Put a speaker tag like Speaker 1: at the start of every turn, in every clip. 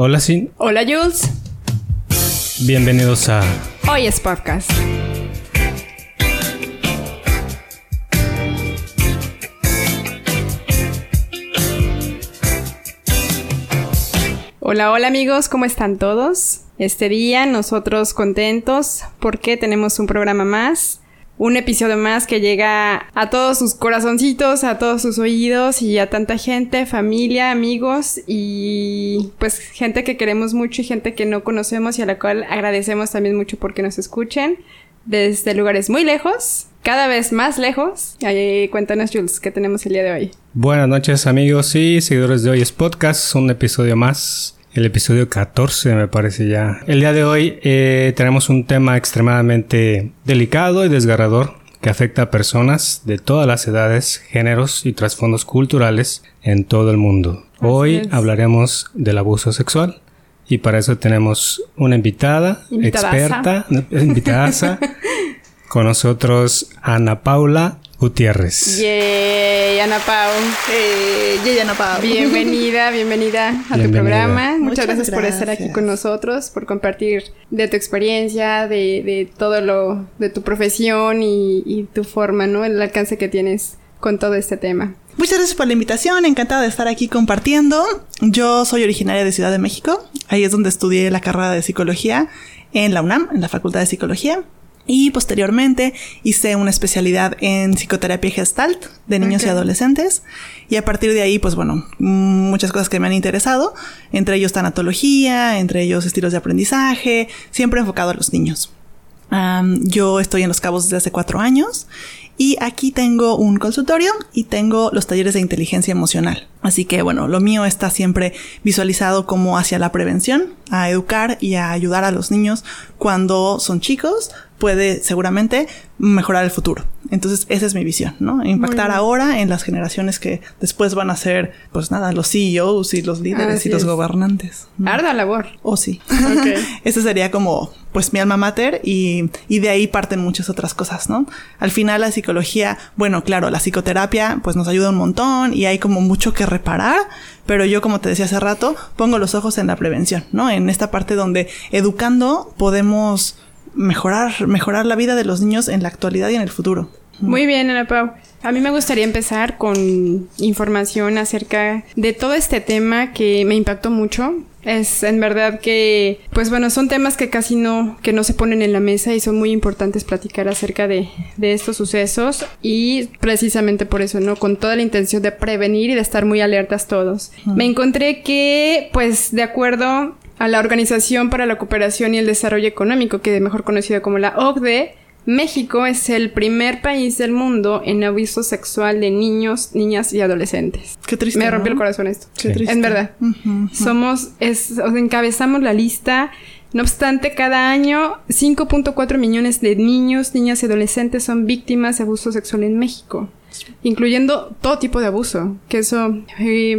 Speaker 1: Hola, Sin.
Speaker 2: Hola, Jules.
Speaker 1: Bienvenidos a
Speaker 2: Hoy es Podcast. Hola, hola amigos, ¿cómo están todos? Este día nosotros contentos porque tenemos un programa más, un episodio más que llega a todos sus corazoncitos, a todos sus oídos y a tanta gente, familia, amigos y pues gente que queremos mucho y gente que no conocemos y a la cual agradecemos también mucho porque nos escuchen desde lugares muy lejos, cada vez más lejos. Ahí, cuéntanos Jules, ¿qué tenemos el día de hoy?
Speaker 1: Buenas noches amigos y seguidores de Hoy es Podcast, un episodio más el episodio 14 me parece ya. El día de hoy eh, tenemos un tema extremadamente delicado y desgarrador que afecta a personas de todas las edades, géneros y trasfondos culturales en todo el mundo. hoy hablaremos del abuso sexual y para eso tenemos una invitada, experta, invitada con nosotros Ana Paula Gutiérrez.
Speaker 2: Yay, Ana Pau.
Speaker 3: yay, Ana Pau.
Speaker 2: Bienvenida, bienvenida a tu programa. Muchas, gracias, por estar aquí con nosotros, por compartir de tu experiencia, de, todo lo, de tu profesión y, tu forma, ¿no? El alcance que tienes con todo este tema.
Speaker 3: Muchas gracias por la invitación, encantada de estar aquí compartiendo. Yo soy originaria de Ciudad de México, ahí es donde estudié la carrera de psicología en la UNAM, en la Facultad de Psicología. Y posteriormente hice una especialidad en psicoterapia gestalt de niños y adolescentes. Y a partir de ahí, pues bueno, muchas cosas que me han interesado, entre ellos tanatología, entre ellos estilos de aprendizaje, siempre enfocado a los niños. yo estoy en Los Cabos desde hace cuatro años y aquí tengo un consultorio y tengo los talleres de inteligencia emocional. Así que bueno, lo mío está siempre visualizado como hacia la prevención, a educar y a ayudar a los niños cuando son chicos, puede seguramente mejorar el futuro. Entonces, esa es mi visión, ¿no? Impactar ahora en las generaciones que después van a ser, pues nada, los CEOs y los líderes y los gobernantes.
Speaker 2: Arda labor.
Speaker 3: O oh, sí. Okay. Ese sería como, pues, mi alma mater y, y de ahí parten muchas otras cosas, ¿no? Al final, la psicología, bueno, claro, la psicoterapia, pues nos ayuda un montón y hay como mucho que reparar, pero yo, como te decía hace rato, pongo los ojos en la prevención, ¿no? En esta parte donde educando podemos mejorar, mejorar la vida de los niños en la actualidad y en el futuro.
Speaker 2: Muy bien, Ana Pau. A mí me gustaría empezar con información acerca de todo este tema que me impactó mucho. Es en verdad que, pues bueno, son temas que casi no, que no se ponen en la mesa y son muy importantes platicar acerca de, de estos sucesos y precisamente por eso, ¿no? Con toda la intención de prevenir y de estar muy alertas todos. Me encontré que, pues, de acuerdo a la Organización para la Cooperación y el Desarrollo Económico, que es mejor conocida como la OCDE, México es el primer país del mundo en abuso sexual de niños, niñas y adolescentes.
Speaker 3: Qué triste.
Speaker 2: Me rompió el corazón esto. Qué triste. En verdad. Somos, es, encabezamos la lista. No obstante, cada año 5.4 millones de niños, niñas y adolescentes son víctimas de abuso sexual en México incluyendo todo tipo de abuso, que eso,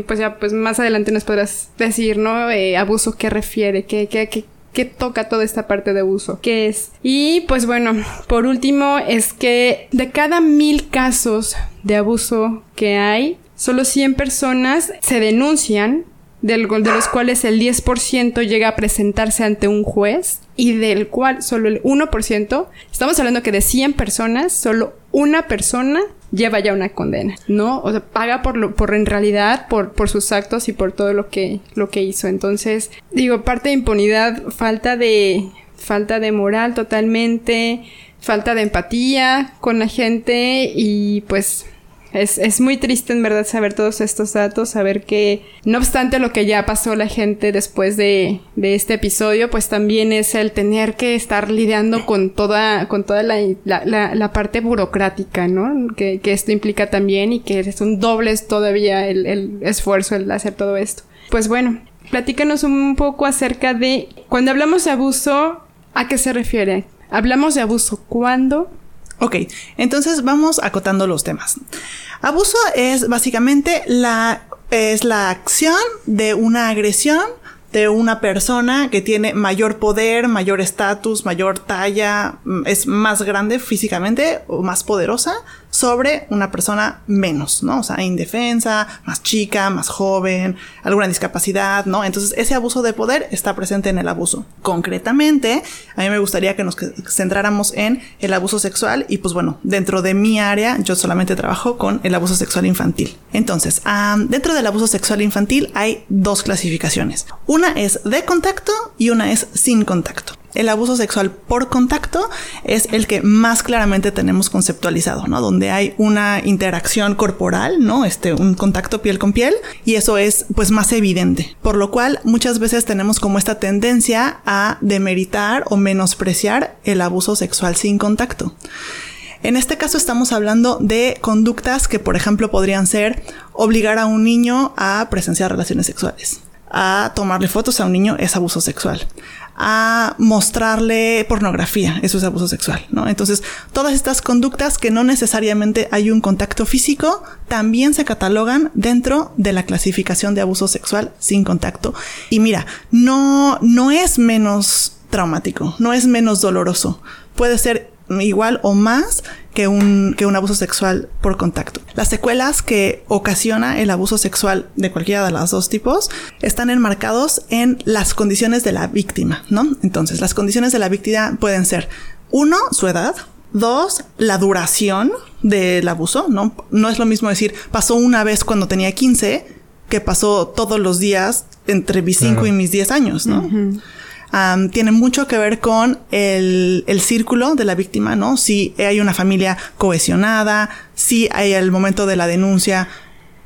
Speaker 2: pues ya, pues más adelante nos podrás decir, ¿no? Eh, abuso, ¿qué refiere? ¿Qué, qué, qué, qué toca toda esta parte de abuso? ¿Qué es? Y pues bueno, por último, es que de cada mil casos de abuso que hay, solo 100 personas se denuncian de los cuales el 10% llega a presentarse ante un juez y del cual solo el 1%, estamos hablando que de 100 personas, solo una persona lleva ya una condena, ¿no? O sea, paga por lo, por en realidad, por, por sus actos y por todo lo que, lo que hizo. Entonces, digo, parte de impunidad, falta de, falta de moral totalmente, falta de empatía con la gente y pues es, es, muy triste en verdad saber todos estos datos, saber que no obstante lo que ya pasó la gente después de, de este episodio, pues también es el tener que estar lidiando con toda, con toda la, la, la, parte burocrática, ¿no? Que, que, esto implica también y que es un doble todavía el, el esfuerzo el hacer todo esto. Pues bueno, platícanos un poco acerca de cuando hablamos de abuso, ¿a qué se refiere? ¿Hablamos de abuso cuándo?
Speaker 3: Ok, entonces vamos acotando los temas. Abuso es básicamente la, es la acción de una agresión de una persona que tiene mayor poder, mayor estatus, mayor talla, mm, es más grande físicamente o más poderosa sobre una persona menos, ¿no? O sea, indefensa, más chica, más joven, alguna discapacidad, ¿no? Entonces, ese abuso de poder está presente en el abuso. Concretamente, a mí me gustaría que nos centráramos en el abuso sexual y pues bueno, dentro de mi área yo solamente trabajo con el abuso sexual infantil. Entonces, dentro del abuso sexual infantil hay dos clasificaciones. Es de contacto y una es sin contacto. El abuso sexual por contacto es el que más claramente tenemos conceptualizado, ¿no? Donde hay una interacción corporal, ¿no? Este, un contacto piel con piel y eso es pues más evidente. Por lo cual muchas veces tenemos como esta tendencia a demeritar o menospreciar el abuso sexual sin contacto. En este caso estamos hablando de conductas que, por ejemplo, podrían ser obligar a un niño a presenciar relaciones sexuales a tomarle fotos a un niño es abuso sexual. A mostrarle pornografía, eso es abuso sexual, ¿no? Entonces, todas estas conductas que no necesariamente hay un contacto físico, también se catalogan dentro de la clasificación de abuso sexual sin contacto. Y mira, no, no es menos traumático, no es menos doloroso. Puede ser igual o más que un, que un abuso sexual por contacto. Las secuelas que ocasiona el abuso sexual de cualquiera de los dos tipos están enmarcados en las condiciones de la víctima, ¿no? Entonces, las condiciones de la víctima pueden ser, uno, su edad, Dos, la duración del abuso, ¿no? No es lo mismo decir, pasó una vez cuando tenía 15 que pasó todos los días entre mis 5 y mis 10 años, ¿no? Tiene mucho que ver con el, el, círculo de la víctima, ¿no? Si hay una familia cohesionada, si hay el momento de la denuncia,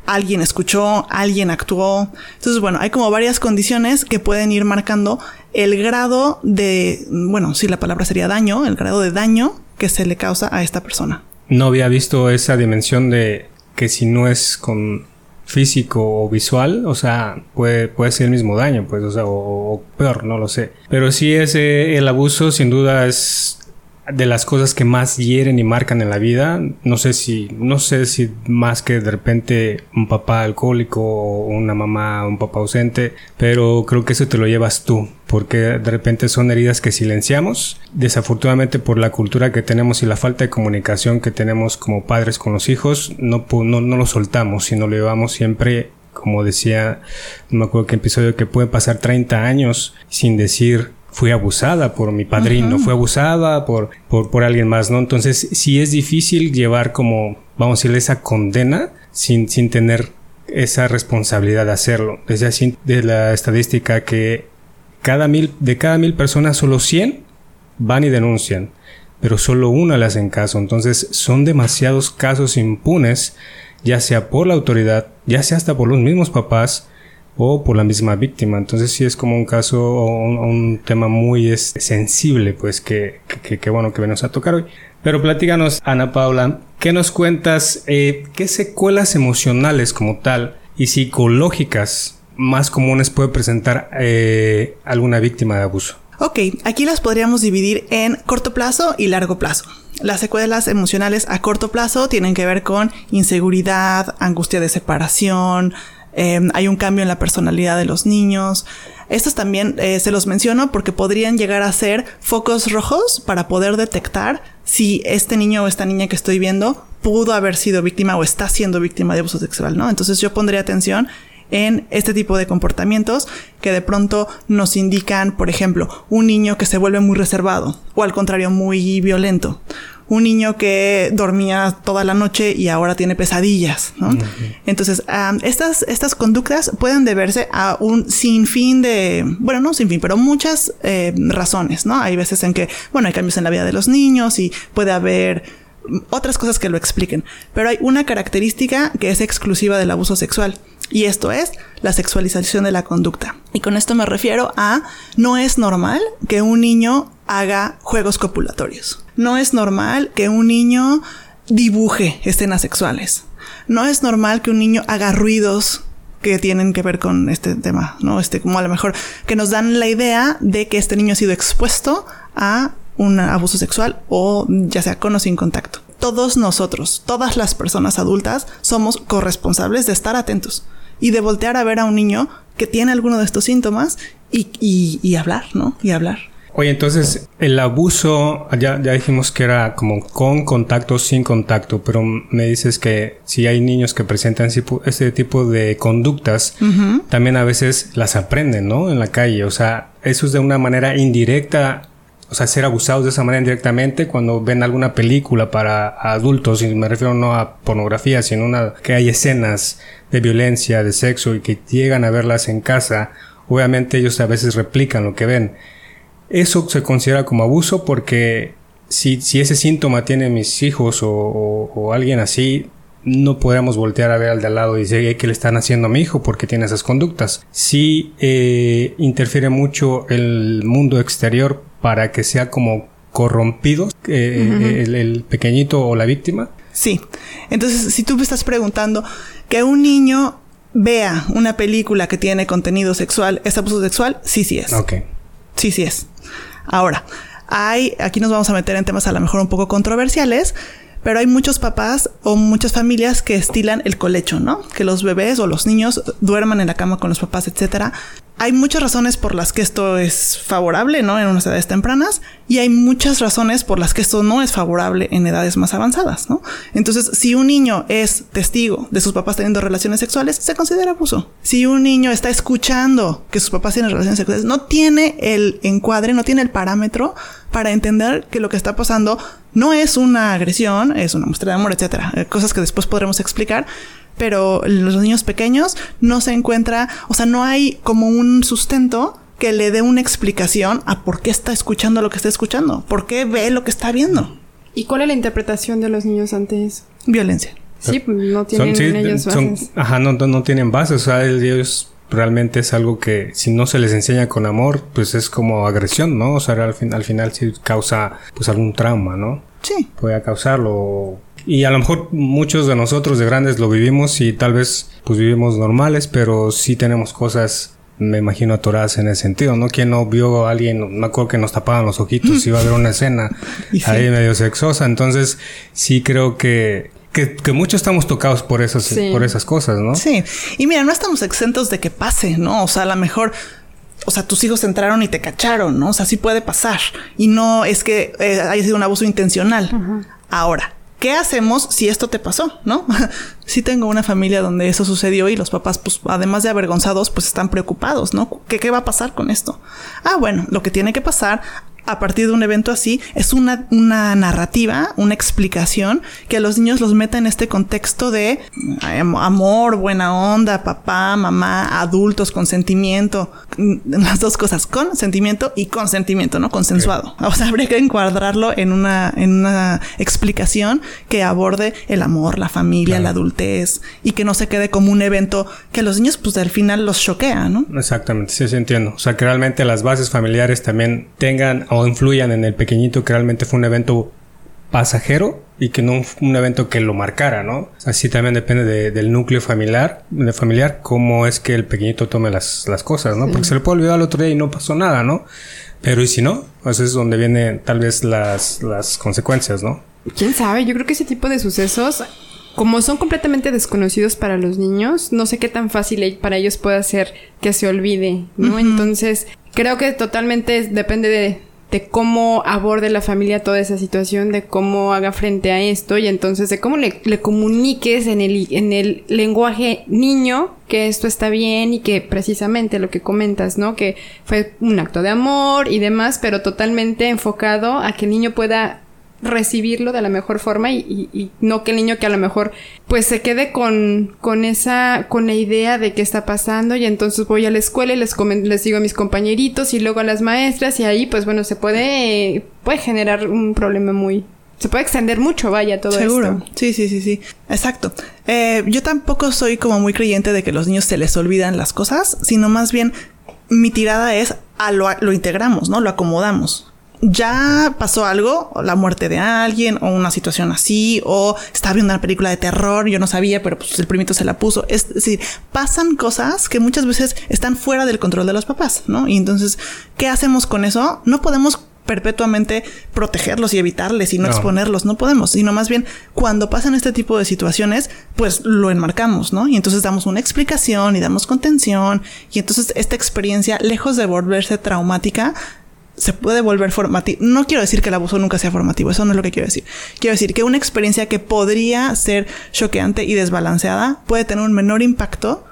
Speaker 3: alguien escuchó, alguien actuó. Entonces, bueno, hay como varias condiciones que pueden ir marcando el grado de, bueno, si la palabra sería daño, el grado de daño que se le causa a esta persona.
Speaker 1: No había visto esa dimensión de que si no es con físico o visual, o sea, puede, puede ser el mismo daño, pues, o sea, o, peor, no lo sé. Pero sí ese, el abuso sin duda es de las cosas que más hieren y marcan en la vida. No sé si, no sé si más que de repente un papá alcohólico o una mamá, un papá ausente, pero creo que eso te lo llevas tú, porque de repente son heridas que silenciamos. Desafortunadamente por la cultura que tenemos y la falta de comunicación que tenemos como padres con los hijos, no, no, no lo soltamos, sino lo llevamos siempre como decía, no me acuerdo qué episodio, que puede pasar 30 años sin decir fui abusada por mi padrino, fue abusada por, por, por, alguien más, ¿no? Entonces, sí es difícil llevar como, vamos a decirle, esa condena sin, sin tener esa responsabilidad de hacerlo. Desde así, de la estadística que cada mil, de cada mil personas, solo 100 van y denuncian, pero solo una le hacen caso. Entonces, son demasiados casos impunes, ya sea por la autoridad, ya sea hasta por los mismos papás, o por la misma víctima. Entonces sí es como un caso o un, tema muy sensible, pues que, que, bueno que venimos a tocar hoy. Pero platícanos, Ana Paula, ¿qué nos cuentas? Eh, ¿Qué secuelas emocionales como tal y psicológicas más comunes puede presentar eh, alguna víctima de abuso?
Speaker 3: Ok, aquí las podríamos dividir en corto plazo y largo plazo. Las secuelas emocionales a corto plazo tienen que ver con inseguridad, angustia de separación, Em, hay un cambio en la personalidad de los niños. Estos también eh, se los menciono porque podrían llegar a ser focos rojos para poder detectar si este niño o esta niña que estoy viendo pudo haber sido víctima o está siendo víctima de abuso sexual, ¿no? Entonces yo pondría atención en este tipo de comportamientos que de pronto nos indican, por ejemplo, un niño que se vuelve muy reservado o al contrario muy violento un niño que dormía toda la noche y ahora tiene pesadillas, ¿no? Entonces, estas, estas conductas pueden deberse a un sinfín de, bueno, no sin fin, pero muchas eh, razones, ¿no? Hay veces en que, bueno, hay cambios en la vida de los niños y puede haber otras cosas que lo expliquen, pero hay una característica que es exclusiva del abuso sexual y esto es la sexualización de la conducta. Y con esto me refiero a no es normal que un niño haga juegos copulatorios. No es normal que un niño dibuje escenas sexuales. No es normal que un niño haga ruidos que tienen que ver con este tema, ¿no? Este, como a lo mejor que nos dan la idea de que este niño ha sido expuesto a un abuso sexual o ya sea con o sin contacto. Todos nosotros, todas las personas adultas, somos corresponsables de estar atentos y de voltear a ver a un niño que tiene alguno de estos síntomas y, y hablar, ¿no? Y hablar.
Speaker 1: Oye, entonces el abuso, ya, ya dijimos que era como con contacto, sin contacto, pero me dices que si hay niños que presentan este tipo de conductas, también a veces las aprenden, ¿no? En la calle, o sea, eso es de una manera indirecta, o sea, ser abusados de esa manera indirectamente cuando ven alguna película para adultos, y me refiero no a pornografía, sino una, que hay escenas de violencia, de sexo y que llegan a verlas en casa, obviamente ellos a veces replican lo que ven. Eso se considera como abuso porque si, si ese síntoma tiene mis hijos o, alguien así, no podríamos voltear a ver al de al lado y decir qué le están haciendo a mi hijo porque tiene esas conductas. Si eh, interfiere mucho el mundo exterior para que sea como corrompido eh, el, el, pequeñito o la víctima.
Speaker 3: Sí. Entonces, si tú me estás preguntando que un niño vea una película que tiene contenido sexual, ¿es abuso sexual? Sí, sí es.
Speaker 1: Ok.
Speaker 3: Sí, sí es. Ahora, hay, aquí nos vamos a meter en temas a lo mejor un poco controversiales, pero hay muchos papás o muchas familias que estilan el colecho, ¿no? Que los bebés o los niños duerman en la cama con los papás, etcétera. Hay muchas razones por las que esto es favorable, ¿no? En unas edades tempranas y hay muchas razones por las que esto no es favorable en edades más avanzadas, ¿no? Entonces, si un niño es testigo de sus papás teniendo relaciones sexuales, se considera abuso. Si un niño está escuchando que sus papás tienen relaciones sexuales, no tiene el encuadre, no tiene el parámetro para entender que lo que está pasando no es una agresión, es una muestra de amor, etcétera. Eh, cosas que después podremos explicar pero los niños pequeños no se encuentra, o sea, no hay como un sustento que le dé una explicación a por qué está escuchando lo que está escuchando, por qué ve lo que está viendo.
Speaker 2: ¿Y cuál es la interpretación de los niños ante eso?
Speaker 3: Violencia.
Speaker 2: Sí, pues no tienen ellos bases.
Speaker 1: ajá, no, no, tienen bases, o sea, ellos realmente es algo que si no se les enseña con amor, pues es como agresión, ¿no? O sea, al, fin, al final sí causa pues algún trauma, ¿no?
Speaker 3: Sí.
Speaker 1: Puede causarlo y a lo mejor muchos de nosotros de grandes lo vivimos y tal vez pues vivimos normales, pero sí tenemos cosas, me imagino, atoradas en ese sentido, ¿no? Quien no vio a alguien, me acuerdo que nos tapaban los ojitos, iba a haber una escena ahí medio sexosa, entonces sí creo que que, que muchos estamos tocados por esas, por esas cosas, ¿no?
Speaker 3: Sí. Y mira, no estamos exentos de que pase, ¿no? O sea, a lo mejor o sea, tus hijos entraron y te cacharon, ¿no? O sea, sí puede pasar. Y no es que eh, haya sido un abuso intencional. Ahora, ¿qué hacemos si esto te pasó? ¿No? sí tengo una familia donde eso sucedió y los papás, pues, además de avergonzados, pues están preocupados, ¿no? ¿Qué, qué va a pasar con esto? Ah, bueno, lo que tiene que pasar a partir de un evento así es una, una narrativa, una explicación que a los niños los meta en este contexto de amor, buena onda, papá, mamá, adultos, consentimiento, mm, las dos cosas, con sentimiento y consentimiento, ¿no? Consensuado. O sea, habría que encuadrarlo en una, en una explicación que aborde el amor, la familia, la adultez y que no se quede como un evento que a los niños pues al final los choquea, ¿no?
Speaker 1: Exactamente, sí, sí entiendo. O sea, que realmente las bases familiares también tengan o influyan en el pequeñito que realmente fue un evento pasajero y que no un evento que lo marcara, ¿no? Así también depende del núcleo familiar, de familiar, cómo es que el pequeñito tome las, las cosas, ¿no? Porque se le puede olvidar el otro día y no pasó nada, ¿no? Pero y si no, pues es donde vienen tal vez las, las consecuencias, ¿no?
Speaker 2: ¿Quién sabe? Yo creo que ese tipo de sucesos, como son completamente desconocidos para los niños, no sé qué tan fácil para ellos puede ser que se olvide, ¿no? Entonces, creo que totalmente depende de de cómo aborde la familia toda esa situación, de cómo haga frente a esto y entonces de cómo le, le, comuniques en el, en el lenguaje niño que esto está bien y que precisamente lo que comentas, ¿no? Que fue un acto de amor y demás, pero totalmente enfocado a que el niño pueda recibirlo de la mejor forma y, y, no que el niño que a lo mejor pues se quede con, con esa, con la idea de qué está pasando y entonces voy a la escuela y les, les digo a mis compañeritos y luego a las maestras y ahí pues bueno se puede, puede generar un problema muy, se puede extender mucho, vaya, todo
Speaker 3: Seguro. Sí, sí, sí, sí. Exacto. Eh, yo tampoco soy como muy creyente de que los niños se les olvidan las cosas, sino más bien mi tirada es a lo, lo integramos, ¿no? Lo acomodamos ya pasó algo, la muerte de alguien o una situación así, o estaba viendo una película de terror, yo no sabía, pero pues el primito se la puso. Es decir, pasan cosas que muchas veces están fuera del control de los papás, ¿no? Y entonces, ¿qué hacemos con eso? No podemos perpetuamente protegerlos y evitarles y no, exponerlos, no podemos, sino más bien cuando pasan este tipo de situaciones, pues lo enmarcamos, ¿no? Y entonces damos una explicación y damos contención y entonces esta experiencia, lejos de volverse traumática, se puede volver formativo. No quiero decir que el abuso nunca sea formativo, eso no es lo que quiero decir. Quiero decir que una experiencia que podría ser choqueante y desbalanceada puede tener un menor impacto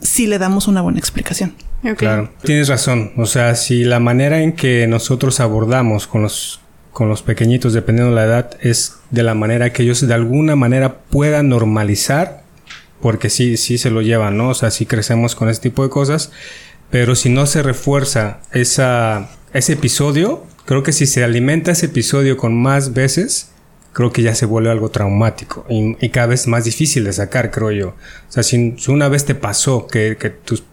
Speaker 3: si le damos una buena explicación.
Speaker 1: Claro, tienes razón. O sea, si la manera en que nosotros abordamos con los, con los pequeñitos, dependiendo de la edad, es de la manera que ellos de alguna manera puedan normalizar, porque sí, sí se lo llevan, ¿no? O sea, sí crecemos con este tipo de cosas, pero si no se refuerza esa, ese episodio, creo que si se alimenta ese episodio con más veces, creo que ya se vuelve algo traumático y, cada vez más difícil de sacar, creo yo. O sea, si, una vez te pasó que,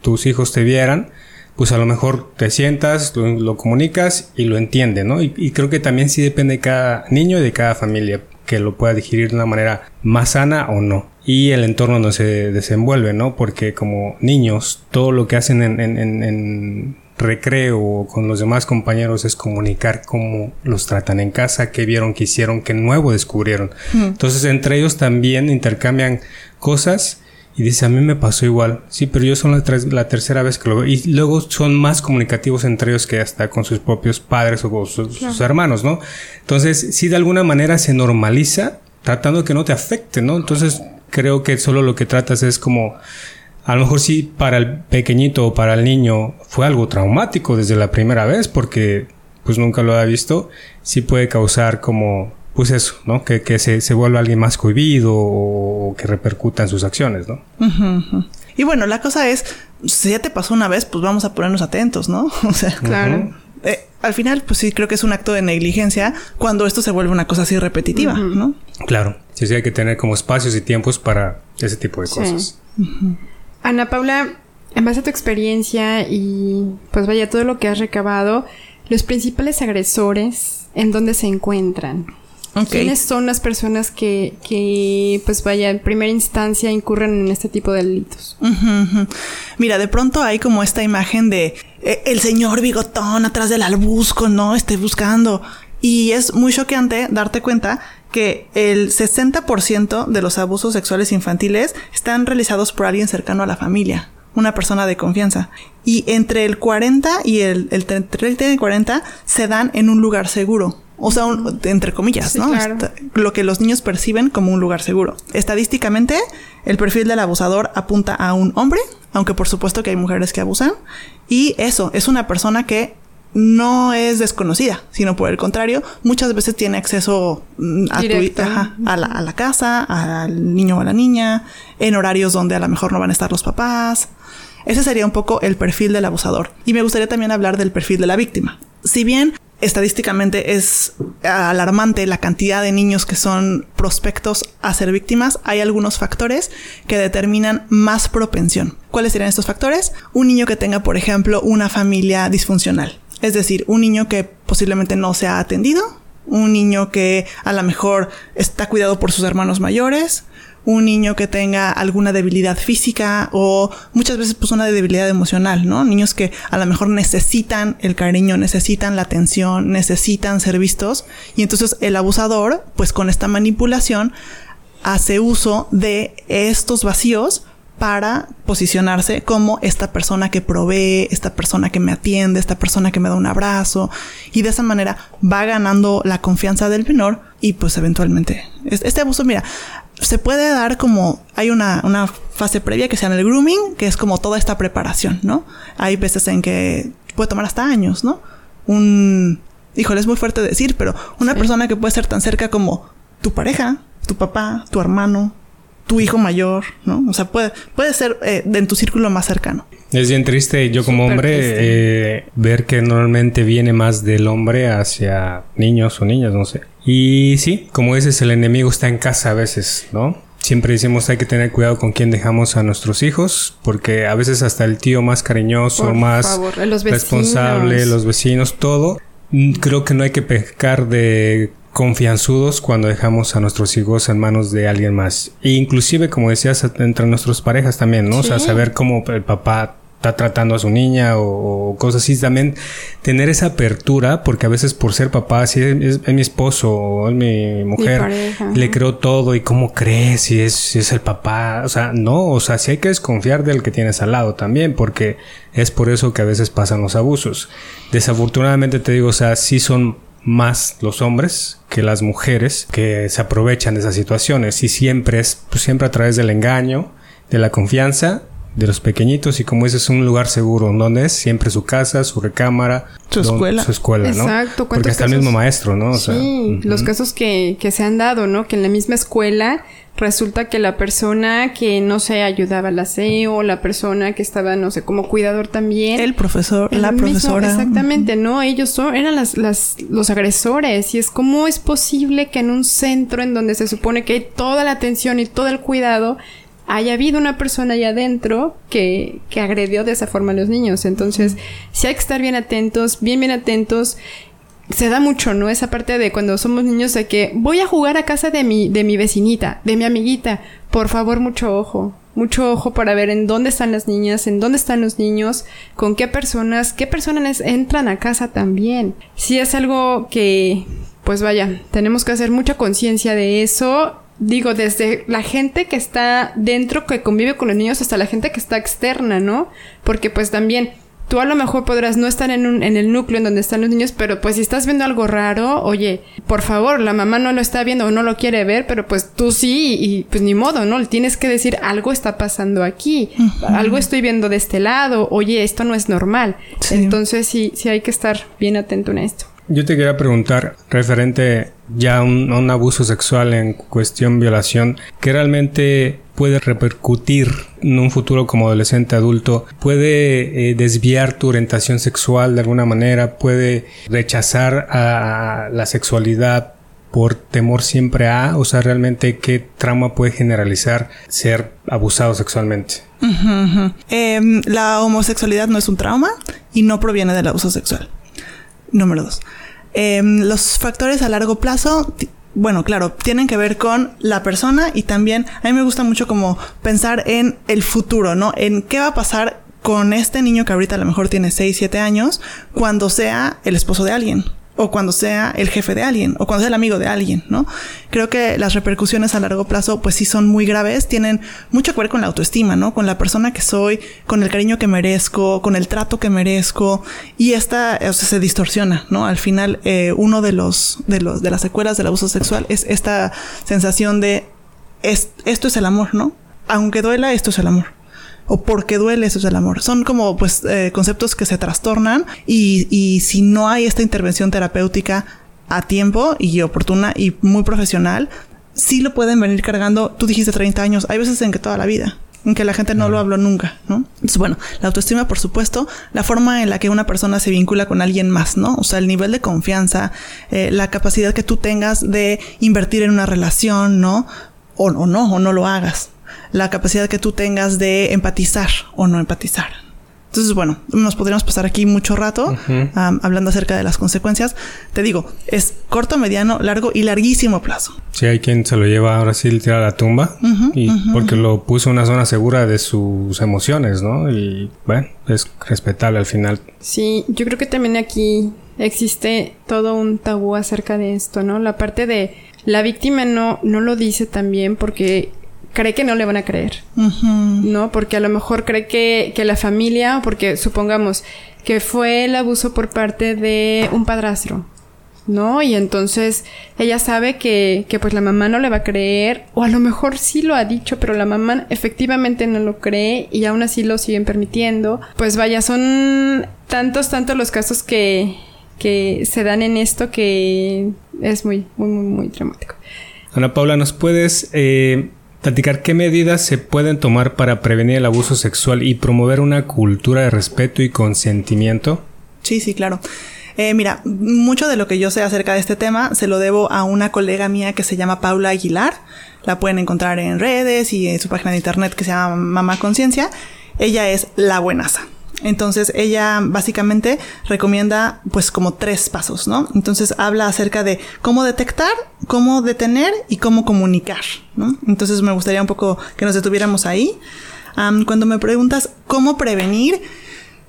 Speaker 1: tus, hijos te vieran, pues a lo mejor te sientas, lo, comunicas y lo entienden, ¿no? Y, creo que también sí depende de cada niño y de cada familia que lo pueda digerir de una manera más sana o no. Y el entorno donde se desenvuelve, ¿no? Porque como niños, todo lo que hacen en recreo con los demás compañeros es comunicar cómo los tratan en casa, qué vieron, qué hicieron, qué nuevo descubrieron. Entonces entre ellos también intercambian cosas y dice, a mí me pasó igual. Sí, pero yo son la, tercera vez que lo veo. Y luego son más comunicativos entre ellos que hasta con sus propios padres o con sus, hermanos, ¿no? Entonces, sí, de alguna manera se normaliza tratando de que no te afecte, ¿no? Entonces, creo que solo lo que tratas es como a lo mejor sí para el pequeñito o para el niño fue algo traumático desde la primera vez porque pues nunca lo ha visto, sí puede causar como pues eso, ¿no? Que, que se, se vuelva alguien más cohibido o que repercuta en sus acciones, ¿no?
Speaker 3: Y bueno, la cosa es, si ya te pasó una vez, pues vamos a ponernos atentos, ¿no? O sea,
Speaker 2: claro.
Speaker 3: Eh, al final, pues sí, creo que es un acto de negligencia cuando esto se vuelve una cosa así repetitiva, ¿no?
Speaker 1: Claro, sí, sí hay que tener como espacios y tiempos para ese tipo de cosas.
Speaker 2: Ana Paula, en base a tu experiencia y pues vaya todo lo que has recabado, los principales agresores, ¿en dónde se encuentran? ¿Quiénes son las personas que, que, pues vaya, en primera instancia incurren en este tipo de delitos?
Speaker 3: Mira, de pronto hay como esta imagen de eh, el señor bigotón atrás del albusco, ¿no? Esté buscando. Y es muy choqueante darte cuenta que el 60% de los abusos sexuales infantiles están realizados por alguien cercano a la familia, una persona de confianza. Y entre el 40 y el, el 30 y 40 se dan en un lugar seguro. O sea, entre comillas, ¿no? Lo que los niños perciben como un lugar seguro. Estadísticamente, el perfil del abusador apunta a un hombre, aunque por supuesto que hay mujeres que abusan. Y eso, es una persona que no es desconocida, sino por el contrario, muchas veces tiene acceso mm, a, tu, a, la, a la casa, al niño o a la niña, en horarios donde a lo mejor no van a estar los papás. Ese sería un poco el perfil del abusador. Y me gustaría también hablar del perfil de la víctima. Si bien estadísticamente es alarmante la cantidad de niños que son prospectos a ser víctimas, hay algunos factores que determinan más propensión. ¿Cuáles serían estos factores? Un niño que tenga, por ejemplo, una familia disfuncional es decir, un niño que posiblemente no se ha atendido, un niño que a lo mejor está cuidado por sus hermanos mayores, un niño que tenga alguna debilidad física o muchas veces pues una debilidad emocional, ¿no? Niños que a lo mejor necesitan el cariño, necesitan la atención, necesitan ser vistos y entonces el abusador pues con esta manipulación hace uso de estos vacíos para posicionarse como esta persona que provee, esta persona que me atiende, esta persona que me da un abrazo y de esa manera va ganando la confianza del menor y pues eventualmente este abuso, mira, se puede dar como hay una, una fase previa que se llama el grooming, que es como toda esta preparación, ¿no? Hay veces en que puede tomar hasta años, ¿no? Un, híjole, es muy fuerte decir, pero una persona que puede ser tan cerca como tu pareja, tu papá, tu hermano, tu hijo mayor, ¿no? O sea, puede, puede ser eh, en tu círculo más cercano.
Speaker 1: Es bien triste yo como hombre eh, ver que normalmente viene más del hombre hacia niños o niñas, no sé. Y sí, como dices, el enemigo está en casa a veces, ¿no? Siempre decimos hay que tener cuidado con quién dejamos a nuestros hijos, porque a veces hasta el tío más cariñoso, más responsable, los vecinos, todo. Mm, creo que no hay que pecar de confianzudos cuando dejamos a nuestros hijos en manos de alguien más. E inclusive, como decías, entre nuestras parejas también, ¿no? O sea, saber cómo el papá está tratando a su niña o, cosas así. También tener esa apertura, porque a veces por ser papá, si es, mi esposo o es mi mujer, le creo todo y cómo crees si es, si es el papá. O sea, no, o sea, sí hay que desconfiar del que tienes al lado también, porque es por eso que a veces pasan los abusos. Desafortunadamente te digo, o sea, sí son más los hombres que las mujeres que se aprovechan de esas situaciones y siempre es pues, siempre a través del engaño, de la confianza de los pequeñitos y como ese es un lugar seguro, donde es siempre su casa, su recámara,
Speaker 3: su escuela.
Speaker 1: Su escuela, ¿no?
Speaker 2: Exacto.
Speaker 1: Porque está el mismo maestro, ¿no?
Speaker 2: sí, los casos que, que se han dado, ¿no? Que en la misma escuela resulta que la persona que no se ayudaba al aseo, la persona que estaba, no sé, como cuidador también.
Speaker 3: El profesor, la profesora.
Speaker 2: Exactamente, ¿no? Ellos son, eran las, las, los agresores. Y es como es posible que en un centro en donde se supone que hay toda la atención y todo el cuidado, haya habido una persona allá adentro que, que agredió de esa forma a los niños. Entonces, sí hay que estar bien atentos, bien, bien atentos. Se da mucho, ¿no? Esa parte de cuando somos niños de que voy a jugar a casa de mi, de mi vecinita, de mi amiguita. Por favor, mucho ojo. Mucho ojo para ver en dónde están las niñas, en dónde están los niños, con qué personas, qué personas entran a casa también. Si es algo que, pues vaya, tenemos que hacer mucha conciencia de eso digo, desde la gente que está dentro, que convive con los niños, hasta la gente que está externa, ¿no? Porque pues también tú a lo mejor podrás no estar en, un, en el núcleo en donde están los niños, pero pues si estás viendo algo raro, oye, por favor, la mamá no lo está viendo o no lo quiere ver, pero pues tú sí, y pues ni modo, ¿no? Tienes que decir, algo está pasando aquí, algo estoy viendo de este lado, oye, esto no es normal. Entonces sí, sí hay que estar bien atento en esto.
Speaker 1: Yo te quería preguntar, referente ya a un, abuso sexual en cuestión violación, ¿qué realmente puede repercutir en un futuro como adolescente adulto? ¿Puede eh, desviar tu orientación sexual de alguna manera? ¿Puede rechazar a la sexualidad por temor siempre a? O sea, realmente, ¿qué trauma puede generalizar ser abusado sexualmente?
Speaker 3: Em, la homosexualidad no es un trauma y no proviene del abuso sexual. Número dos. Em, los factores a largo plazo, bueno, claro, tienen que ver con la persona y también a mí me gusta mucho como pensar en el futuro, ¿no? En qué va a pasar con este niño que ahorita a lo mejor tiene 6, 7 años cuando sea el esposo de alguien o cuando sea el jefe de alguien o cuando sea el amigo de alguien, ¿no? Creo que las repercusiones a largo plazo pues sí son muy graves, tienen mucho que ver con la autoestima, ¿no? Con la persona que soy, con el cariño que merezco, con el trato que merezco y esta o sea, se distorsiona, ¿no? Al final eh, uno de los de los de las secuelas del abuso sexual es esta sensación de esto es el amor, ¿no? Aunque duela, esto es el amor o porque duele, eso es el amor. Son como pues eh, conceptos que se trastornan y, y si no hay esta intervención terapéutica a tiempo y oportuna y muy profesional, sí lo pueden venir cargando. Tú dijiste 30 años, hay veces en que toda la vida en que la gente no lo habló nunca, ¿no? Entonces, bueno, la autoestima, por supuesto, la forma en la que una persona se vincula con alguien más, ¿no? O sea, el nivel de confianza, eh, la capacidad que tú tengas de invertir en una relación, ¿no? O, o no, o no lo hagas la capacidad que tú tengas de empatizar o no empatizar. Entonces, bueno, nos podríamos pasar aquí mucho rato hablando acerca de las consecuencias. Te digo, es corto, mediano, largo y larguísimo plazo.
Speaker 1: Sí, hay quien se lo lleva ahora sí le tira a la tumba y porque lo puso en una zona segura de sus emociones, ¿no? Y bueno, es respetable al final.
Speaker 2: Sí, yo creo que también aquí existe todo un tabú acerca de esto, ¿no? La parte de la víctima no, no lo dice también porque cree que no le van a creer, ¿no? Porque a lo mejor cree que, que la familia, porque supongamos que fue el abuso por parte de un padrastro, ¿no? Y entonces ella sabe que, que pues la mamá no le va a creer, o a lo mejor sí lo ha dicho, pero la mamá efectivamente no lo cree y aún así lo siguen permitiendo. Pues vaya, son tantos, tantos los casos que, que se dan en esto que es muy, muy, muy, muy dramático.
Speaker 1: Ana Paula, ¿nos puedes eh, platicar qué medidas se pueden tomar para prevenir el abuso sexual y promover una cultura de respeto y consentimiento?
Speaker 3: Sí, sí, claro. Eh, mira, mucho de lo que yo sé acerca de este tema se lo debo a una colega mía que se llama Paula Aguilar. La pueden encontrar en redes y en su página de internet que se llama Mamá Conciencia. Ella es la buenaza. Entonces ella básicamente recomienda pues como tres pasos, ¿no? Entonces habla acerca de cómo detectar, cómo detener y cómo comunicar, ¿no? Entonces me gustaría un poco que nos detuviéramos ahí. cuando me preguntas cómo prevenir,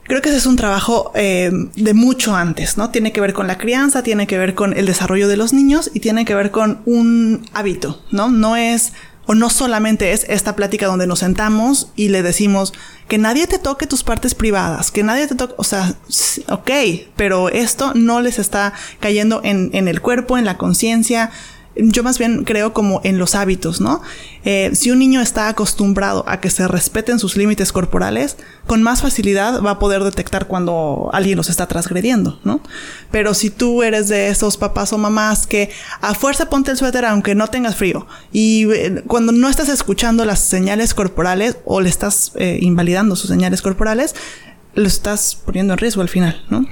Speaker 3: creo que ese es un trabajo eh, de mucho antes, ¿no? Tiene que ver con la crianza, tiene que ver con el desarrollo de los niños y tiene que ver con un hábito, ¿no? No es o no solamente es esta plática donde nos sentamos y le decimos que nadie te toque tus partes privadas, que nadie te toque, o sea, ok, pero esto no les está cayendo en, en el cuerpo, en la conciencia, yo más bien creo como en los hábitos, ¿no? Eh, si un niño está acostumbrado a que se respeten sus límites corporales, con más facilidad va a poder detectar cuando alguien los está transgrediendo, ¿no? Pero si tú eres de esos papás o mamás que a fuerza ponte el suéter aunque no tengas frío y eh, cuando no estás escuchando las señales corporales o le estás eh, invalidando sus señales corporales, lo estás poniendo en riesgo al final, ¿no?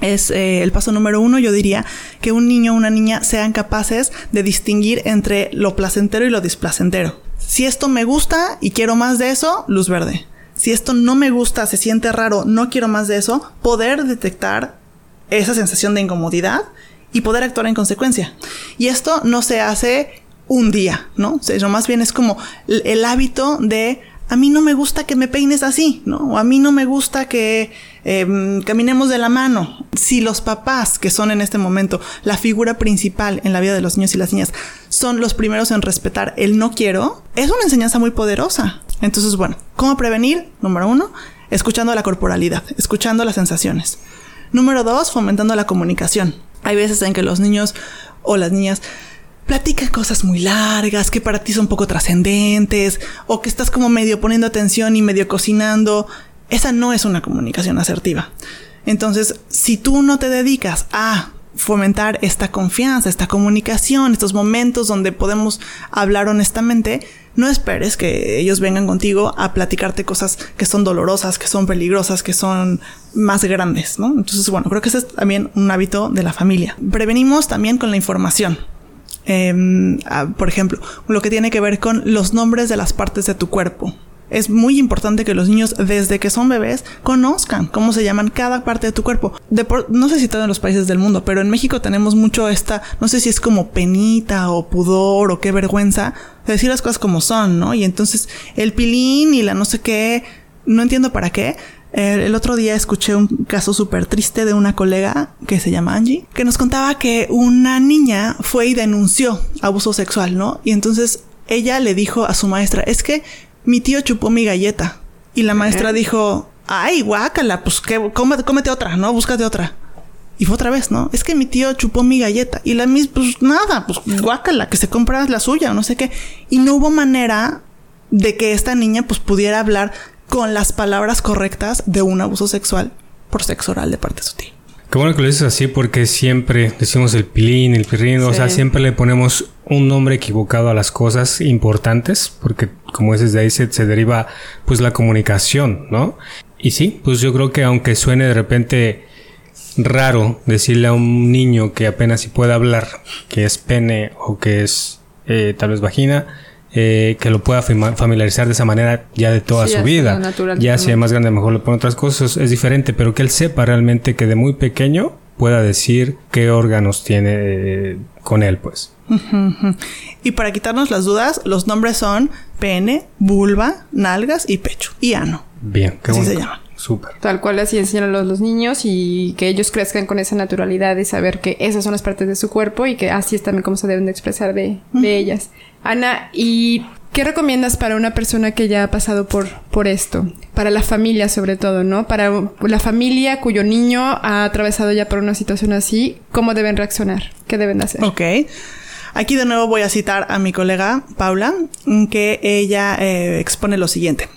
Speaker 3: Es eh, el paso número uno, yo diría, que un niño o una niña sean capaces de distinguir entre lo placentero y lo displacentero. Si esto me gusta y quiero más de eso, luz verde. Si esto no me gusta, se siente raro, no quiero más de eso, poder detectar esa sensación de incomodidad y poder actuar en consecuencia. Y esto no se hace un día, ¿no? O sea, más bien es como el hábito de a mí no me gusta que me peines así, ¿no? O a mí no me gusta que em, caminemos de la mano. Si los papás, que son en este momento la figura principal en la vida de los niños y las niñas, son los primeros en respetar el no quiero, es una enseñanza muy poderosa. Entonces, bueno, ¿cómo prevenir? Número uno, escuchando la corporalidad, escuchando las sensaciones. Número dos, fomentando la comunicación. Hay veces en que los niños o las niñas platica cosas muy largas que para ti son poco trascendentes o que estás como medio poniendo atención y medio cocinando. Esa no es una comunicación asertiva. Entonces, si tú no te dedicas a fomentar esta confianza, esta comunicación, estos momentos donde podemos hablar honestamente, no esperes que ellos vengan contigo a platicarte cosas que son dolorosas, que son peligrosas, que son más grandes. Entonces, bueno, creo que ese es también un hábito de la familia. Prevenimos también con la información. Em, por ejemplo, lo que tiene que ver con los nombres de las partes de tu cuerpo. Es muy importante que los niños desde que son bebés conozcan cómo se llaman cada parte de tu cuerpo. no sé si todo en los países del mundo, pero en México tenemos mucho esta, no sé si es como penita o pudor o qué vergüenza de decir las cosas como son, ¿no? Y entonces el pilín y la no sé qué, no entiendo para qué, el otro día escuché un caso súper triste de una colega que se llama Angie, que nos contaba que una niña fue y denunció abuso sexual, ¿no? Y entonces ella le dijo a su maestra, es que mi tío chupó mi galleta. Y la maestra dijo, ay, guácala, pues que, cómete, otra, ¿no? Búscate otra. Y fue otra vez, ¿no? Es que mi tío chupó mi galleta. Y la misma, pues nada, pues guácala, que se compra la suya o no sé qué. Y no hubo manera de que esta niña pues pudiera hablar con las palabras correctas de un abuso sexual por sexo oral de parte de su tío.
Speaker 1: Qué bueno que lo dices así porque siempre decimos el pilín, el pirrín, o sea, siempre le ponemos un nombre equivocado a las cosas importantes porque como dices de ahí se, se deriva pues la comunicación, ¿no? Y sí, pues yo creo que aunque suene de repente raro decirle a un niño que apenas si puede hablar que es pene o que es eh, tal vez vagina, eh, que lo pueda familiarizar de esa manera ya de toda su vida. ya si es más grande, mejor le pone otras cosas, es diferente, pero que él sepa realmente que de muy pequeño pueda decir qué órganos tiene eh, con él, pues.
Speaker 3: Y para quitarnos las dudas, los nombres son pene, vulva, nalgas y pecho. Y ano.
Speaker 1: Bien,
Speaker 3: qué Así se llaman.
Speaker 1: Súper.
Speaker 2: Tal cual así enseñan a los, niños y que ellos crezcan con esa naturalidad de saber que esas son las partes de su cuerpo y que así es también como se deben de expresar de, ellas. Ana, ¿y qué recomiendas para una persona que ya ha pasado por, por esto? Para la familia sobre todo, ¿no? Para la familia cuyo niño ha atravesado ya por una situación así, ¿cómo deben reaccionar? ¿Qué deben hacer?
Speaker 3: Ok. Aquí de nuevo voy a citar a mi colega Paula, que ella eh, expone lo siguiente.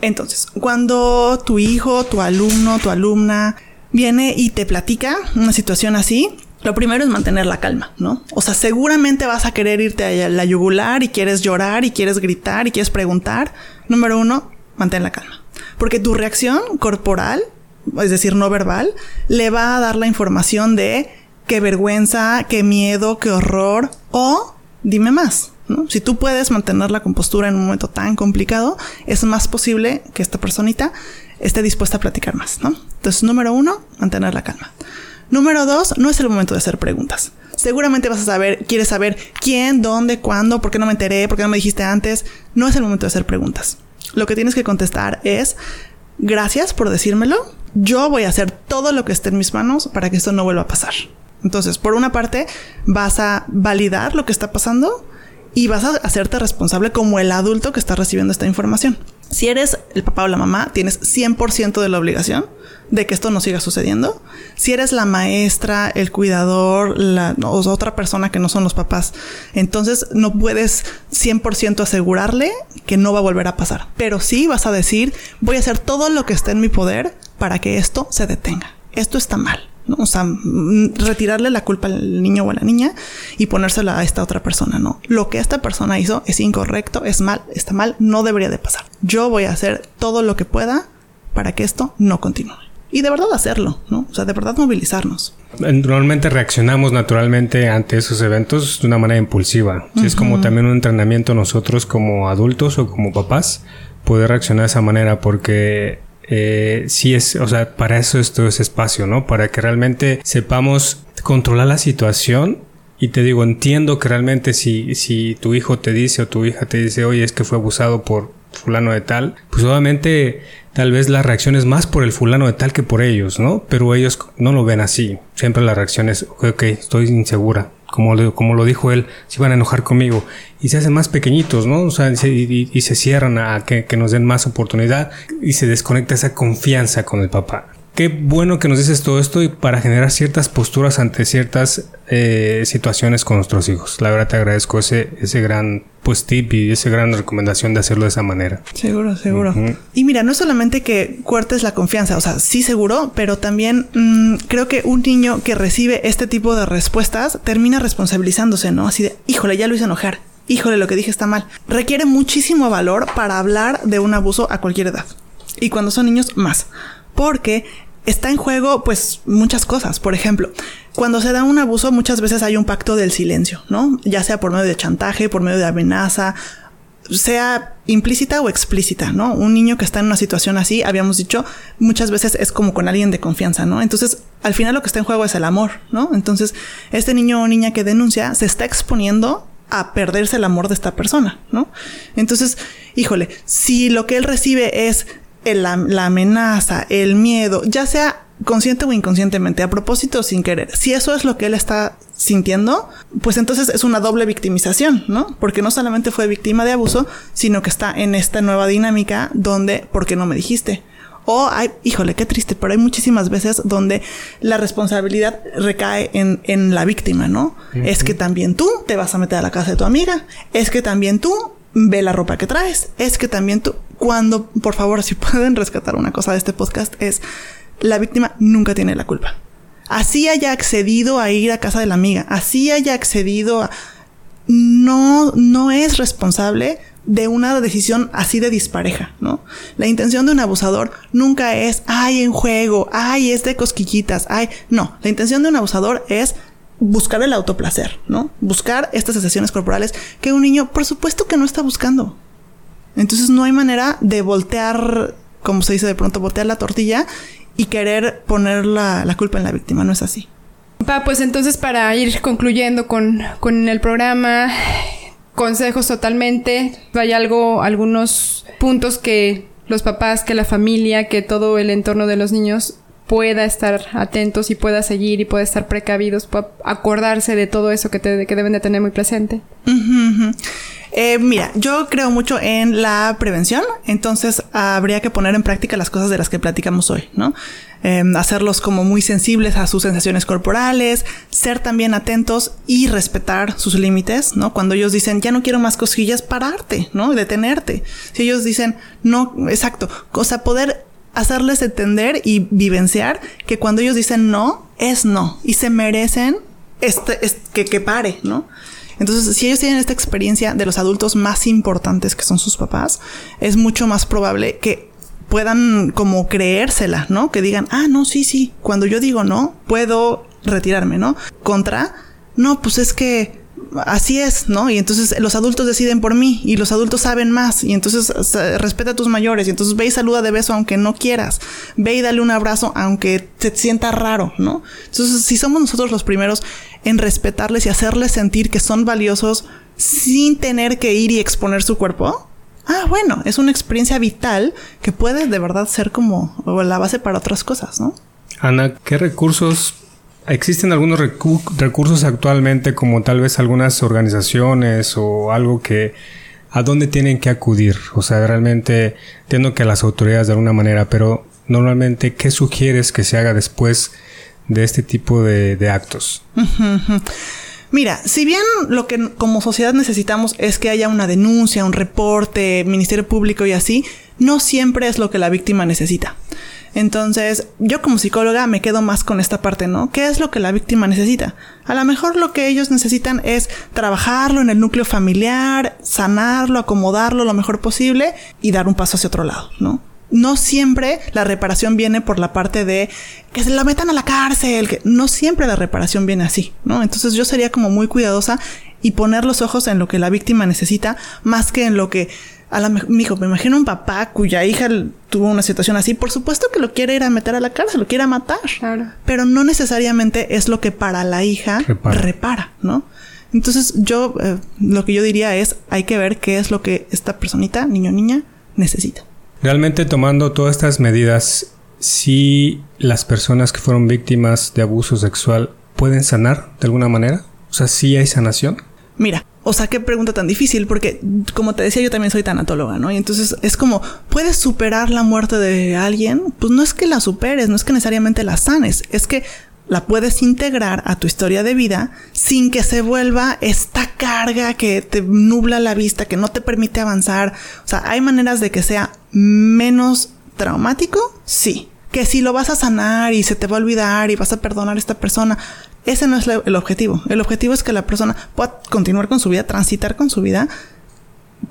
Speaker 3: Entonces, cuando tu hijo, tu alumno, tu alumna viene y te platica una situación así, lo primero es mantener la calma, ¿no? O sea, seguramente vas a querer irte a la yugular y quieres llorar y quieres gritar y quieres preguntar. Número uno, mantén la calma. Porque tu reacción corporal, es decir, no verbal, le va a dar la información de qué vergüenza, qué miedo, qué horror o dime más. Si tú puedes mantener la compostura en un momento tan complicado, es más posible que esta personita esté dispuesta a platicar más, ¿no? Entonces, número uno, mantener la calma. Número dos, no es el momento de hacer preguntas. Seguramente vas a saber, quieres saber quién, dónde, cuándo, por qué no me enteré, por qué no me dijiste antes. No es el momento de hacer preguntas. lo que tienes que contestar es, gracias por decírmelo, yo voy a hacer todo lo que esté en mis manos para que esto no vuelva a pasar. Entonces, por una parte, vas a validar lo que está pasando y vas a hacerte responsable como el adulto que está recibiendo esta información. Si eres el papá o la mamá, tienes 100% de la obligación de que esto no siga sucediendo. Si eres la maestra, el cuidador, la, o otra persona que no son los papás, entonces no puedes 100% asegurarle que no va a volver a pasar. Pero sí vas a decir, voy a hacer todo lo que esté en mi poder para que esto se detenga. Esto está mal. ¿no? O sea, mm, retirarle la culpa al niño o a la niña y ponérsela a esta otra persona, ¿no? Lo que esta persona hizo es incorrecto, es mal, está mal, no debería de pasar. Yo voy a hacer todo lo que pueda para que esto no continúe. Y de verdad hacerlo, ¿no? O sea, de verdad movilizarnos.
Speaker 1: Normalmente reaccionamos naturalmente ante esos eventos de una manera impulsiva. Es como también un entrenamiento nosotros como adultos o como papás poder reaccionar de esa manera porque eh, sí es, o sea, para eso es todo ese espacio, ¿no? Para que realmente sepamos controlar la situación. Y te digo, entiendo que realmente si, si tu hijo te dice o tu hija te dice, oye, es que fue abusado por fulano de tal, pues obviamente tal vez la reacción es más por el fulano de tal que por ellos, ¿no? Pero ellos no lo ven así. Siempre la reacción es, ok, estoy insegura, como, como lo dijo él, se iban a enojar conmigo y se hacen más pequeñitos, ¿no? O sea, y, se cierran a que, nos den más oportunidad y se desconecta esa confianza con el papá. Qué bueno que nos dices todo esto y para generar ciertas posturas ante ciertas eh, situaciones con nuestros hijos. La verdad te agradezco ese, ese gran pues tip y esa gran recomendación de hacerlo de esa manera.
Speaker 3: Seguro, seguro. Y mira, no solamente que cortes la confianza, o sea, sí seguro, pero también mm, creo que un niño que recibe este tipo de respuestas termina responsabilizándose, ¿no? Así de, híjole, ya lo hice enojar. Híjole, lo que dije está mal. Requiere muchísimo valor para hablar de un abuso a cualquier edad. Y cuando son niños, más. Porque está en juego pues muchas cosas. Por ejemplo, cuando se da un abuso muchas veces hay un pacto del silencio, ¿no? Ya sea por medio de chantaje, por medio de amenaza, sea implícita o explícita, ¿no? Un niño que está en una situación así, habíamos dicho, muchas veces es como con alguien de confianza, ¿no? Entonces, al final lo que está en juego es el amor, ¿no? Entonces, este niño o niña que denuncia se está exponiendo a perderse el amor de esta persona, ¿no? Entonces, híjole, si lo que él recibe es la, amenaza, el miedo, ya sea consciente o inconscientemente, a propósito o sin querer, si eso es lo que él está sintiendo, pues entonces es una doble victimización, ¿no? Porque no solamente fue víctima de abuso, sino que está en esta nueva dinámica donde, ¿por qué no me dijiste? O hay, híjole, qué triste, pero hay muchísimas veces donde la responsabilidad recae en, en la víctima, ¿no? Es que también tú te vas a meter a la casa de tu amiga, es que también tú ve la ropa que traes. Es que también tú, cuando, por favor, si pueden rescatar una cosa de este podcast, es la víctima nunca tiene la culpa. Así haya accedido a ir a casa de la amiga, así haya accedido a... No, no es responsable de una decisión así de dispareja, ¿no? La intención de un abusador nunca es, ay, en juego, ay, es de cosquillitas, ay, no, la intención de un abusador es buscar el autoplacer, ¿no? Buscar estas sensaciones corporales que un niño, por supuesto que no está buscando. Entonces no hay manera de voltear, como se dice de pronto, voltear la tortilla y querer poner la, culpa en la víctima, no es así.
Speaker 2: Pa, pues entonces para ir concluyendo con, con el programa, consejos totalmente, hay algo, algunos puntos que los papás, que la familia, que todo el entorno de los niños pueda estar atentos y pueda seguir y pueda estar precavidos, pueda acordarse de todo eso que, te, que deben de tener muy presente.
Speaker 3: Eh, mira, yo creo mucho en la prevención, entonces habría que poner en práctica las cosas de las que platicamos hoy, ¿no? Em, hacerlos como muy sensibles a sus sensaciones corporales, ser también atentos y respetar sus límites, ¿no? Cuando ellos dicen, ya no quiero más cosquillas, pararte, ¿no? Detenerte. Si ellos dicen, no, exacto, o sea, poder hacerles entender y vivenciar que cuando ellos dicen no, es no y se merecen este, que, que pare, ¿no? Entonces, si ellos tienen esta experiencia de los adultos más importantes que son sus papás, es mucho más probable que puedan como creérsela, ¿no? Que digan, ah, no, sí, sí, cuando yo digo no, puedo retirarme, ¿no? Contra, no, pues es que así es, ¿no? Y entonces los adultos deciden por mí y los adultos saben más y entonces respeta a tus mayores y entonces ve y saluda de beso aunque no quieras, ve y dale un abrazo aunque te sienta raro, ¿no? Entonces si somos nosotros los primeros en respetarles y hacerles sentir que son valiosos sin tener que ir y exponer su cuerpo, ah, bueno, es una experiencia vital que puede de verdad ser como la base para otras cosas, ¿no?
Speaker 1: Ana, ¿qué recursos existen algunos recursos actualmente como tal vez algunas organizaciones o algo que a dónde tienen que acudir? O sea, realmente entiendo que las autoridades de alguna manera, pero normalmente, ¿qué sugieres que se haga después de este tipo de, actos?
Speaker 3: Mira, si bien lo que como sociedad necesitamos es que haya una denuncia, un reporte, Ministerio Público y así, no siempre es lo que la víctima necesita. Entonces, yo como psicóloga me quedo más con esta parte, ¿no? ¿Qué es lo que la víctima necesita? A lo mejor lo que ellos necesitan es trabajarlo en el núcleo familiar, sanarlo, acomodarlo lo mejor posible y dar un paso hacia otro lado, ¿no? no siempre la reparación viene por la parte de que se la metan a la cárcel, que no siempre la reparación viene así, ¿no? Entonces yo sería como muy cuidadosa y poner los ojos en lo que la víctima necesita más que en lo que a la mi hijo, me imagino un papá cuya hija tuvo una situación así, por supuesto que lo quiere ir a meter a la cárcel, lo quiere matar, claro. pero no necesariamente es lo que para la hija repara, ¿no? Entonces yo eh, lo que yo diría es hay que ver qué es lo que esta personita, niño o niña, necesita.
Speaker 1: Realmente tomando todas estas medidas, si las personas que fueron víctimas de abuso sexual pueden sanar de alguna manera, o sea, si hay sanación.
Speaker 3: Mira, o sea, qué pregunta tan difícil, porque como te decía, yo también soy tanatóloga, ¿no? Y entonces es como, ¿puedes superar la muerte de alguien? Pues no es que la superes, no es que necesariamente la sanes, es que la puedes integrar a tu historia de vida sin que se vuelva esta carga que te nubla la vista, que no te permite avanzar. O sea, hay maneras de que sea menos traumático, sí. Que si lo vas a sanar y se te va a olvidar y vas a perdonar a esta persona, ese no es el objetivo. El objetivo es que la persona pueda continuar con su vida, transitar con su vida,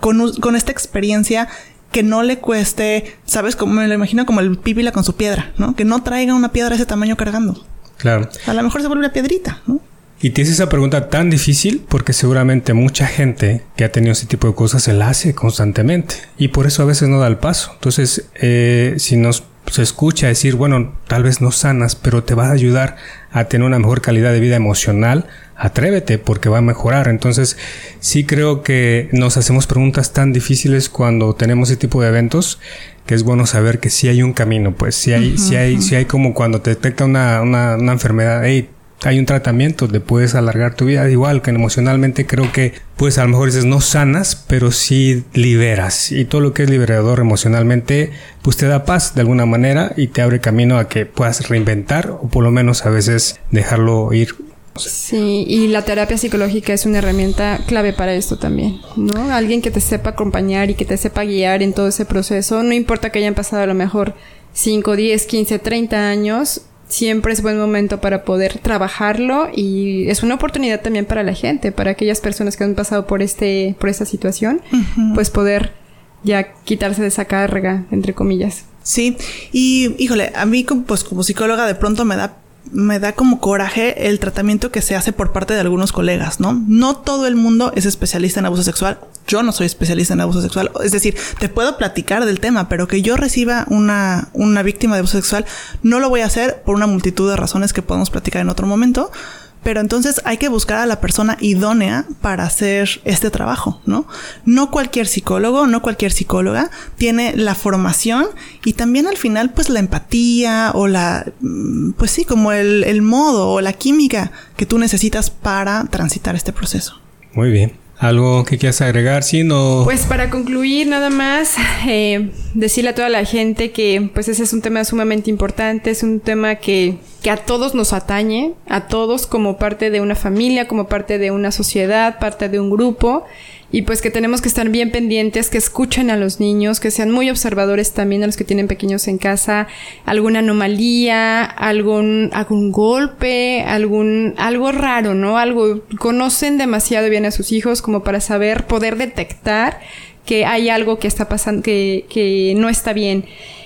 Speaker 3: con, con esta experiencia que no le cueste, ¿sabes? Como me lo imagino como el pípila con su piedra, ¿no? Que no traiga una piedra de ese tamaño cargando.
Speaker 1: Claro.
Speaker 3: A lo mejor se vuelve una piedrita, ¿no?
Speaker 1: Y tienes esa pregunta tan difícil porque seguramente mucha gente que ha tenido ese tipo de cosas se la hace constantemente y por eso a veces no da el paso. Entonces, eh, si nos se escucha decir, bueno, tal vez no sanas, pero te va a ayudar a tener una mejor calidad de vida emocional, atrévete porque va a mejorar. Entonces, sí creo que nos hacemos preguntas tan difíciles cuando tenemos ese tipo de eventos que es bueno saber que sí hay un camino, pues sí hay, sí hay, sí hay como cuando te detecta una, una, una enfermedad, hey, hay un tratamiento, te puedes alargar tu vida. Igual que emocionalmente creo que, pues a lo mejor dices no sanas, pero sí liberas. Y todo lo que es liberador emocionalmente, pues te da paz de alguna manera y te abre camino a que puedas reinventar o por lo menos a veces dejarlo ir.
Speaker 2: Sí, y la terapia psicológica es una herramienta clave para esto también, ¿no? Alguien que te sepa acompañar y que te sepa guiar en todo ese proceso, no importa que hayan pasado a lo mejor 5, 10, 15, 30 años, siempre es buen momento para poder trabajarlo y es una oportunidad también para la gente, para aquellas personas que han pasado por este por esta situación, pues poder ya quitarse de esa carga, entre comillas.
Speaker 3: Sí, y híjole, a mí pues como psicóloga de pronto me da me da como coraje el tratamiento que se hace por parte de algunos colegas, ¿no? No todo el mundo es especialista en abuso sexual yo no soy especialista en abuso sexual. Es decir, te puedo platicar del tema, pero que yo reciba una, una víctima de abuso sexual, no lo voy a hacer por una multitud de razones que podemos platicar en otro momento. Pero entonces hay que buscar a la persona idónea para hacer este trabajo, ¿no? No cualquier psicólogo, no cualquier psicóloga tiene la formación y también al final pues la empatía o la, mm, pues sí, como el, el modo o la química que tú necesitas para transitar este proceso.
Speaker 1: Muy bien. ¿Algo que quieras agregar? Sí, no.
Speaker 2: Pues para concluir, nada más, eh, decirle a toda la gente que pues ese es un tema sumamente importante, es un tema que, que a todos nos atañe, a todos como parte de una familia, como parte de una sociedad, parte de un grupo y pues que tenemos que estar bien pendientes, que escuchen a los niños, que sean muy observadores también a los que tienen pequeños en casa, alguna anomalía, algún, algún golpe, algún, algo raro, ¿no? Algo, conocen demasiado bien a sus hijos como para saber, poder detectar que hay algo que está pasando, que, que no está bien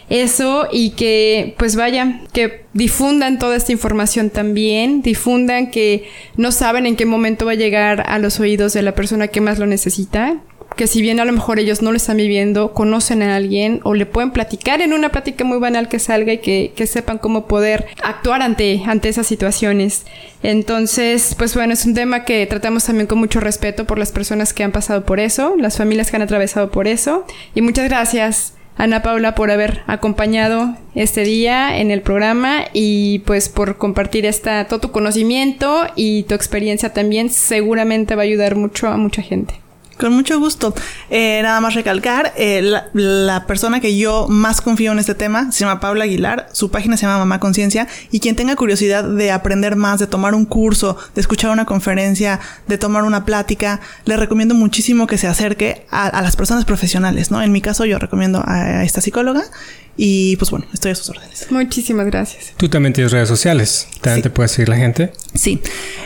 Speaker 2: eso y que pues vaya, que difundan toda esta información también, difundan que no saben en qué momento va a llegar a los oídos de la persona que más lo necesita, que si bien a lo mejor ellos no lo están viviendo, conocen a alguien o le pueden platicar en una plática muy banal que salga y que, que sepan cómo poder actuar ante, ante esas situaciones. Entonces, pues bueno, es un tema que tratamos también con mucho respeto por las personas que han pasado por eso, las familias que han atravesado por eso. Y muchas gracias Ana Paula por haber acompañado este día en el programa y pues por compartir esta, todo tu conocimiento y tu experiencia también seguramente va a ayudar mucho a mucha gente.
Speaker 3: Con mucho gusto. Eh, nada más recalcar, eh, la, persona que yo más confío en este tema se llama Paula Aguilar, su página se llama Mamá Conciencia y quien tenga curiosidad de aprender más, de tomar un curso, de escuchar una conferencia, de tomar una plática, le recomiendo muchísimo que se acerque a, las personas profesionales, ¿no? En mi caso yo recomiendo a esta psicóloga y pues bueno, estoy a sus órdenes.
Speaker 2: Muchísimas gracias.
Speaker 1: Tú también tienes redes sociales. ¿También te puede seguir la gente?
Speaker 3: Sí.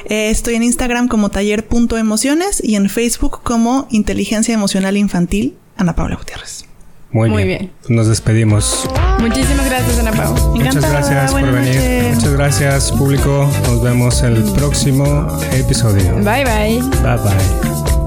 Speaker 3: Eh, estoy en Instagram como taller.emociones y en Facebook como Inteligencia Emocional Infantil Ana Paula Gutiérrez.
Speaker 1: Muy, Muy bien. Pues nos despedimos.
Speaker 2: Muchísimas gracias, Ana Paula.
Speaker 1: Muchas gracias por venir. Muchas gracias, público. Nos vemos el próximo episodio.
Speaker 2: Bye, bye.
Speaker 1: Bye, bye.